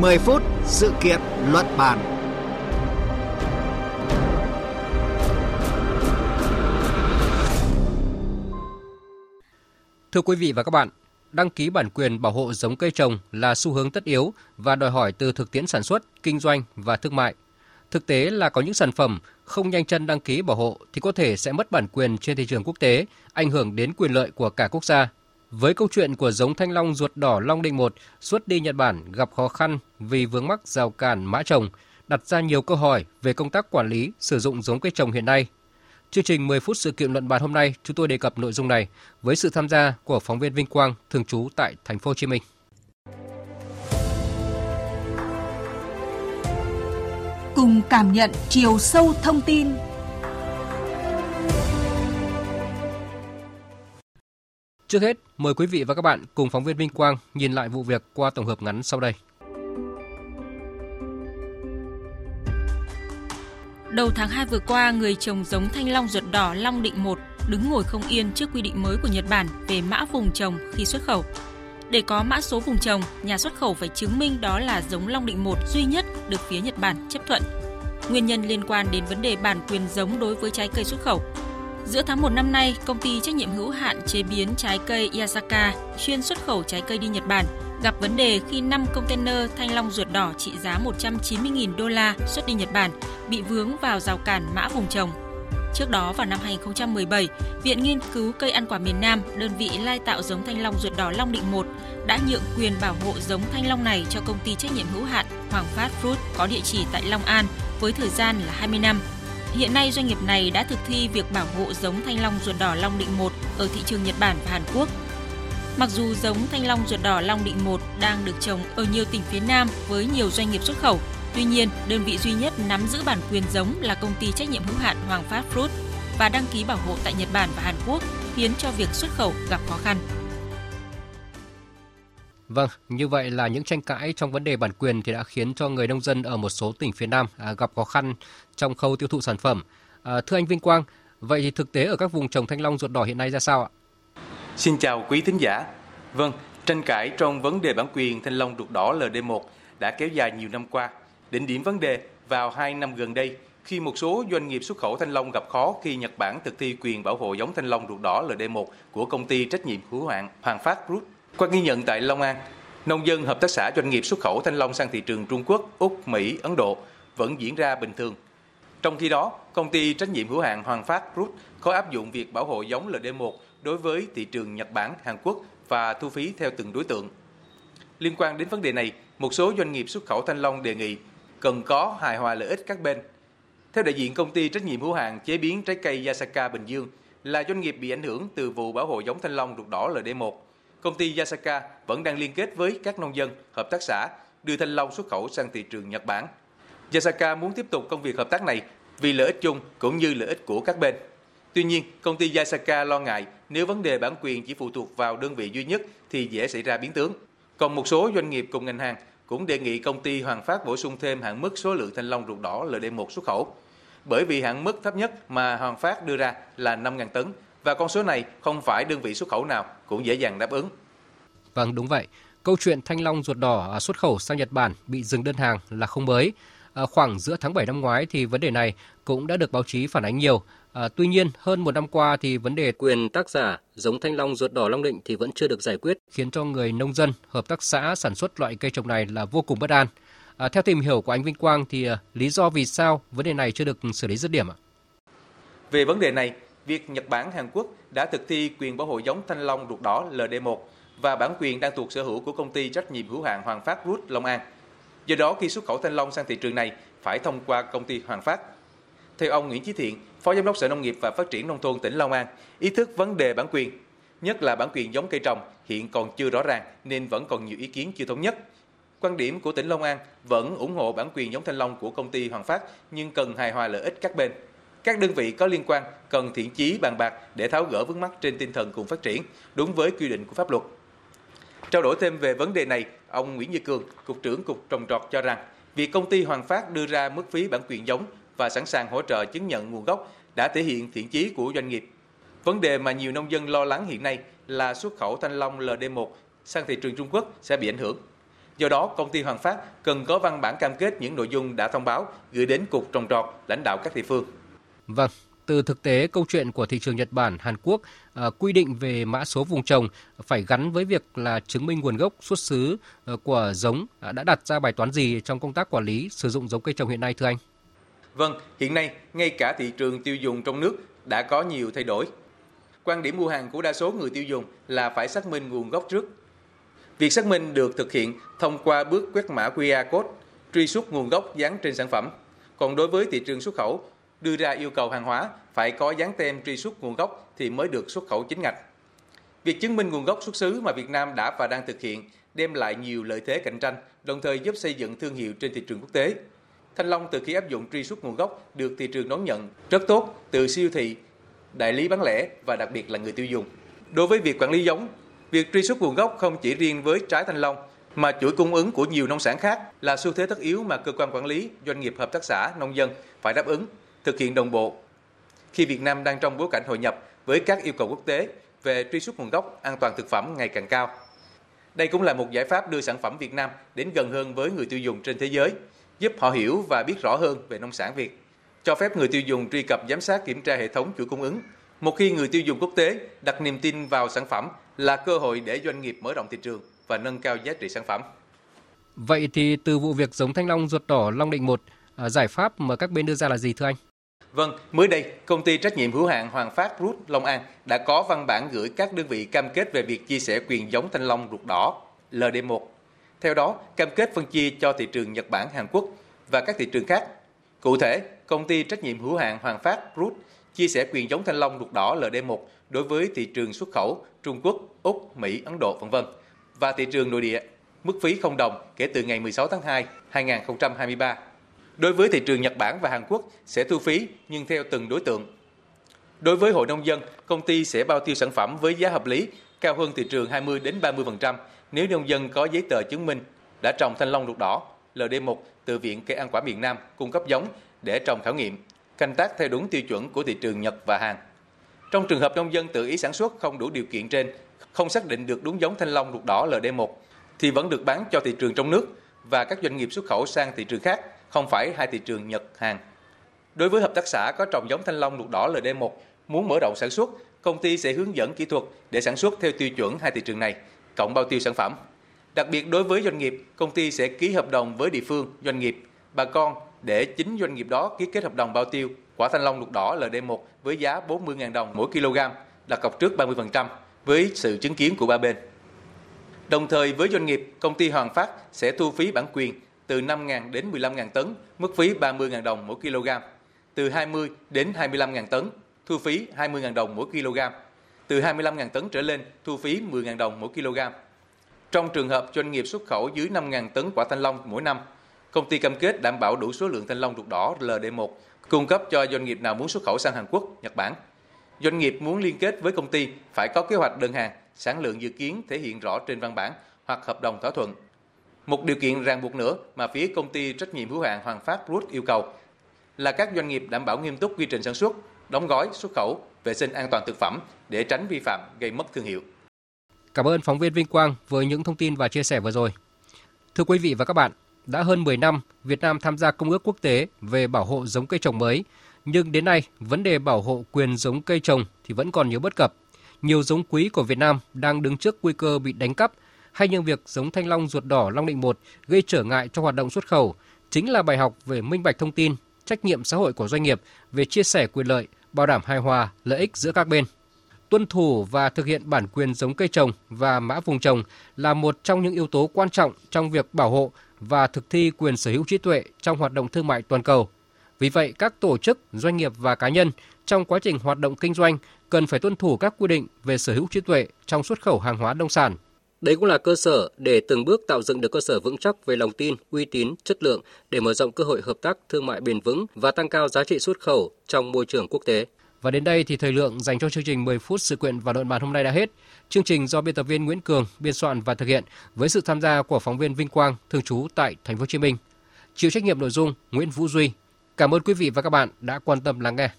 10 phút sự kiện luận bàn. Thưa quý vị và các bạn, đăng ký bản quyền bảo hộ giống cây trồng là xu hướng tất yếu và đòi hỏi từ thực tiễn sản xuất, kinh doanh và thương mại. Thực tế là có những sản phẩm không nhanh chân đăng ký bảo hộ thì có thể sẽ mất bản quyền trên thị trường quốc tế, ảnh hưởng đến quyền lợi của cả quốc gia. Với câu chuyện của giống thanh long ruột đỏ Long Định 1 xuất đi Nhật Bản gặp khó khăn vì vướng mắc rào cản mã trồng, đặt ra nhiều câu hỏi về công tác quản lý sử dụng giống cây trồng hiện nay. Chương trình 10 phút sự kiện luận bàn hôm nay, chúng tôi đề cập nội dung này với sự tham gia của phóng viên Vinh Quang thường trú tại thành phố Hồ Chí Minh. Cùng cảm nhận chiều sâu thông tin Trước hết, mời quý vị và các bạn cùng phóng viên Minh Quang nhìn lại vụ việc qua tổng hợp ngắn sau đây. Đầu tháng 2 vừa qua, người trồng giống thanh long ruột đỏ Long Định 1 đứng ngồi không yên trước quy định mới của Nhật Bản về mã vùng trồng khi xuất khẩu. Để có mã số vùng trồng, nhà xuất khẩu phải chứng minh đó là giống Long Định 1 duy nhất được phía Nhật Bản chấp thuận. Nguyên nhân liên quan đến vấn đề bản quyền giống đối với trái cây xuất khẩu Giữa tháng 1 năm nay, công ty trách nhiệm hữu hạn chế biến trái cây Yasaka chuyên xuất khẩu trái cây đi Nhật Bản gặp vấn đề khi 5 container thanh long ruột đỏ trị giá 190.000 đô la xuất đi Nhật Bản bị vướng vào rào cản mã vùng trồng. Trước đó vào năm 2017, Viện Nghiên cứu Cây ăn quả miền Nam, đơn vị lai tạo giống thanh long ruột đỏ Long Định 1, đã nhượng quyền bảo hộ giống thanh long này cho công ty trách nhiệm hữu hạn Hoàng Phát Fruit có địa chỉ tại Long An với thời gian là 20 năm Hiện nay doanh nghiệp này đã thực thi việc bảo hộ giống thanh long ruột đỏ Long Định 1 ở thị trường Nhật Bản và Hàn Quốc. Mặc dù giống thanh long ruột đỏ Long Định 1 đang được trồng ở nhiều tỉnh phía Nam với nhiều doanh nghiệp xuất khẩu, tuy nhiên đơn vị duy nhất nắm giữ bản quyền giống là công ty trách nhiệm hữu hạn Hoàng Phát Fruit và đăng ký bảo hộ tại Nhật Bản và Hàn Quốc khiến cho việc xuất khẩu gặp khó khăn. Vâng, như vậy là những tranh cãi trong vấn đề bản quyền thì đã khiến cho người nông dân ở một số tỉnh phía Nam à, gặp khó khăn trong khâu tiêu thụ sản phẩm. À, thưa anh Vinh Quang, vậy thì thực tế ở các vùng trồng thanh long ruột đỏ hiện nay ra sao ạ? Xin chào quý thính giả. Vâng, tranh cãi trong vấn đề bản quyền thanh long ruột đỏ LD1 đã kéo dài nhiều năm qua. Đỉnh điểm vấn đề vào 2 năm gần đây khi một số doanh nghiệp xuất khẩu thanh long gặp khó khi Nhật Bản thực thi quyền bảo hộ giống thanh long ruột đỏ LD1 của công ty trách nhiệm hữu hạn Hoàng Phát Group qua ghi nhận tại Long An, nông dân hợp tác xã doanh nghiệp xuất khẩu thanh long sang thị trường Trung Quốc, Úc, Mỹ, Ấn Độ vẫn diễn ra bình thường. Trong khi đó, công ty trách nhiệm hữu hạn Hoàng Phát Group có áp dụng việc bảo hộ giống LD1 đối với thị trường Nhật Bản, Hàn Quốc và thu phí theo từng đối tượng. Liên quan đến vấn đề này, một số doanh nghiệp xuất khẩu thanh long đề nghị cần có hài hòa lợi ích các bên. Theo đại diện công ty trách nhiệm hữu hạn chế biến trái cây Yasaka Bình Dương, là doanh nghiệp bị ảnh hưởng từ vụ bảo hộ giống thanh long ruột đỏ LD1 công ty Yasaka vẫn đang liên kết với các nông dân, hợp tác xã đưa thanh long xuất khẩu sang thị trường Nhật Bản. Yasaka muốn tiếp tục công việc hợp tác này vì lợi ích chung cũng như lợi ích của các bên. Tuy nhiên, công ty Yasaka lo ngại nếu vấn đề bản quyền chỉ phụ thuộc vào đơn vị duy nhất thì dễ xảy ra biến tướng. Còn một số doanh nghiệp cùng ngành hàng cũng đề nghị công ty Hoàng Phát bổ sung thêm hạn mức số lượng thanh long ruột đỏ LD1 xuất khẩu. Bởi vì hạn mức thấp nhất mà Hoàng Phát đưa ra là 5.000 tấn và con số này không phải đơn vị xuất khẩu nào cũng dễ dàng đáp ứng. Vâng, đúng vậy. Câu chuyện thanh long ruột đỏ xuất khẩu sang Nhật Bản bị dừng đơn hàng là không mới. À, khoảng giữa tháng 7 năm ngoái thì vấn đề này cũng đã được báo chí phản ánh nhiều. À, tuy nhiên, hơn một năm qua thì vấn đề quyền tác giả giống thanh long ruột đỏ Long Định thì vẫn chưa được giải quyết, khiến cho người nông dân, hợp tác xã sản xuất loại cây trồng này là vô cùng bất an. À, theo tìm hiểu của anh Vinh Quang thì à, lý do vì sao vấn đề này chưa được xử lý dứt điểm ạ? Về vấn đề này, việc Nhật Bản, Hàn Quốc đã thực thi quyền bảo hộ giống thanh long ruột đỏ LD1 và bản quyền đang thuộc sở hữu của công ty trách nhiệm hữu hạn Hoàng Phát Root Long An. Do đó khi xuất khẩu thanh long sang thị trường này phải thông qua công ty Hoàng Phát. Theo ông Nguyễn Chí Thiện, Phó Giám đốc Sở Nông nghiệp và Phát triển Nông thôn tỉnh Long An, ý thức vấn đề bản quyền, nhất là bản quyền giống cây trồng hiện còn chưa rõ ràng nên vẫn còn nhiều ý kiến chưa thống nhất. Quan điểm của tỉnh Long An vẫn ủng hộ bản quyền giống thanh long của công ty Hoàng Phát nhưng cần hài hòa lợi ích các bên. Các đơn vị có liên quan cần thiện chí bàn bạc để tháo gỡ vướng mắt trên tinh thần cùng phát triển, đúng với quy định của pháp luật. Trao đổi thêm về vấn đề này, ông Nguyễn Như Cường, Cục trưởng Cục Trồng trọt cho rằng, việc công ty Hoàng Phát đưa ra mức phí bản quyền giống và sẵn sàng hỗ trợ chứng nhận nguồn gốc đã thể hiện thiện chí của doanh nghiệp. Vấn đề mà nhiều nông dân lo lắng hiện nay là xuất khẩu thanh long LD1 sang thị trường Trung Quốc sẽ bị ảnh hưởng. Do đó, công ty Hoàng Phát cần có văn bản cam kết những nội dung đã thông báo gửi đến Cục Trồng trọt, lãnh đạo các địa phương. Vâng, từ thực tế câu chuyện của thị trường Nhật Bản, Hàn Quốc, à, quy định về mã số vùng trồng phải gắn với việc là chứng minh nguồn gốc xuất xứ ờ, của giống à, đã đặt ra bài toán gì trong công tác quản lý sử dụng giống cây trồng hiện nay thưa anh? Vâng, hiện nay ngay cả thị trường tiêu dùng trong nước đã có nhiều thay đổi. Quan điểm mua hàng của đa số người tiêu dùng là phải xác minh nguồn gốc trước. Việc xác minh được thực hiện thông qua bước quét mã QR code, truy xuất nguồn gốc dán trên sản phẩm. Còn đối với thị trường xuất khẩu, đưa ra yêu cầu hàng hóa phải có dán tem truy xuất nguồn gốc thì mới được xuất khẩu chính ngạch. Việc chứng minh nguồn gốc xuất xứ mà Việt Nam đã và đang thực hiện đem lại nhiều lợi thế cạnh tranh, đồng thời giúp xây dựng thương hiệu trên thị trường quốc tế. Thanh Long từ khi áp dụng truy xuất nguồn gốc được thị trường đón nhận rất tốt từ siêu thị, đại lý bán lẻ và đặc biệt là người tiêu dùng. Đối với việc quản lý giống, việc truy xuất nguồn gốc không chỉ riêng với trái thanh long mà chuỗi cung ứng của nhiều nông sản khác là xu thế tất yếu mà cơ quan quản lý, doanh nghiệp hợp tác xã, nông dân phải đáp ứng, thực hiện đồng bộ. Khi Việt Nam đang trong bối cảnh hội nhập với các yêu cầu quốc tế về truy xuất nguồn gốc an toàn thực phẩm ngày càng cao. Đây cũng là một giải pháp đưa sản phẩm Việt Nam đến gần hơn với người tiêu dùng trên thế giới, giúp họ hiểu và biết rõ hơn về nông sản Việt, cho phép người tiêu dùng truy cập giám sát kiểm tra hệ thống chuỗi cung ứng. Một khi người tiêu dùng quốc tế đặt niềm tin vào sản phẩm là cơ hội để doanh nghiệp mở rộng thị trường và nâng cao giá trị sản phẩm. Vậy thì từ vụ việc giống thanh long ruột đỏ Long Định 1, à, giải pháp mà các bên đưa ra là gì thưa anh? Vâng, mới đây, công ty trách nhiệm hữu hạn Hoàng Phát Rút Long An đã có văn bản gửi các đơn vị cam kết về việc chia sẻ quyền giống thanh long ruột đỏ LD1. Theo đó, cam kết phân chia cho thị trường Nhật Bản, Hàn Quốc và các thị trường khác. Cụ thể, công ty trách nhiệm hữu hạn Hoàng Phát Rút chia sẻ quyền giống thanh long ruột đỏ LD1 đối với thị trường xuất khẩu Trung Quốc, Úc, Mỹ, Ấn Độ, v.v. và thị trường nội địa, mức phí không đồng kể từ ngày 16 tháng 2, 2023. Đối với thị trường Nhật Bản và Hàn Quốc sẽ thu phí nhưng theo từng đối tượng. Đối với hội nông dân, công ty sẽ bao tiêu sản phẩm với giá hợp lý, cao hơn thị trường 20 đến 30% nếu nông dân có giấy tờ chứng minh đã trồng thanh long ruột đỏ LD1 từ Viện Cây ăn quả miền Nam cung cấp giống để trồng khảo nghiệm, canh tác theo đúng tiêu chuẩn của thị trường Nhật và Hàn. Trong trường hợp nông dân tự ý sản xuất không đủ điều kiện trên, không xác định được đúng giống thanh long ruột đỏ LD1 thì vẫn được bán cho thị trường trong nước và các doanh nghiệp xuất khẩu sang thị trường khác, không phải hai thị trường Nhật, Hàn. Đối với hợp tác xã có trồng giống thanh long ruột đỏ LD1 muốn mở rộng sản xuất, công ty sẽ hướng dẫn kỹ thuật để sản xuất theo tiêu chuẩn hai thị trường này, cộng bao tiêu sản phẩm. Đặc biệt đối với doanh nghiệp, công ty sẽ ký hợp đồng với địa phương, doanh nghiệp, bà con để chính doanh nghiệp đó ký kết hợp đồng bao tiêu quả thanh long ruột đỏ LD1 với giá 40.000 đồng mỗi kg, đặt cọc trước 30% với sự chứng kiến của ba bên. Đồng thời với doanh nghiệp, công ty Hoàng Phát sẽ thu phí bản quyền từ 5.000 đến 15.000 tấn, mức phí 30.000 đồng mỗi kg. Từ 20 đến 25.000 tấn, thu phí 20.000 đồng mỗi kg. Từ 25.000 tấn trở lên, thu phí 10.000 đồng mỗi kg. Trong trường hợp doanh nghiệp xuất khẩu dưới 5.000 tấn quả thanh long mỗi năm, công ty cam kết đảm bảo đủ số lượng thanh long ruột đỏ LD1 cung cấp cho doanh nghiệp nào muốn xuất khẩu sang Hàn Quốc, Nhật Bản. Doanh nghiệp muốn liên kết với công ty phải có kế hoạch đơn hàng, sản lượng dự kiến thể hiện rõ trên văn bản hoặc hợp đồng thỏa thuận. Một điều kiện ràng buộc nữa mà phía công ty trách nhiệm hữu hạn Hoàng Phát Group yêu cầu là các doanh nghiệp đảm bảo nghiêm túc quy trình sản xuất, đóng gói, xuất khẩu, vệ sinh an toàn thực phẩm để tránh vi phạm gây mất thương hiệu. Cảm ơn phóng viên Vinh Quang với những thông tin và chia sẻ vừa rồi. Thưa quý vị và các bạn, đã hơn 10 năm Việt Nam tham gia công ước quốc tế về bảo hộ giống cây trồng mới, nhưng đến nay vấn đề bảo hộ quyền giống cây trồng thì vẫn còn nhiều bất cập. Nhiều giống quý của Việt Nam đang đứng trước nguy cơ bị đánh cắp hay những việc giống thanh long ruột đỏ Long Định 1 gây trở ngại cho hoạt động xuất khẩu chính là bài học về minh bạch thông tin, trách nhiệm xã hội của doanh nghiệp về chia sẻ quyền lợi, bảo đảm hài hòa lợi ích giữa các bên. Tuân thủ và thực hiện bản quyền giống cây trồng và mã vùng trồng là một trong những yếu tố quan trọng trong việc bảo hộ và thực thi quyền sở hữu trí tuệ trong hoạt động thương mại toàn cầu. Vì vậy, các tổ chức, doanh nghiệp và cá nhân trong quá trình hoạt động kinh doanh cần phải tuân thủ các quy định về sở hữu trí tuệ trong xuất khẩu hàng hóa nông sản. Đấy cũng là cơ sở để từng bước tạo dựng được cơ sở vững chắc về lòng tin, uy tín, chất lượng để mở rộng cơ hội hợp tác thương mại bền vững và tăng cao giá trị xuất khẩu trong môi trường quốc tế. Và đến đây thì thời lượng dành cho chương trình 10 phút sự kiện và luận bàn hôm nay đã hết. Chương trình do biên tập viên Nguyễn Cường biên soạn và thực hiện với sự tham gia của phóng viên Vinh Quang thường trú tại thành phố Hồ Chí Minh. Chịu trách nhiệm nội dung Nguyễn Vũ Duy. Cảm ơn quý vị và các bạn đã quan tâm lắng nghe.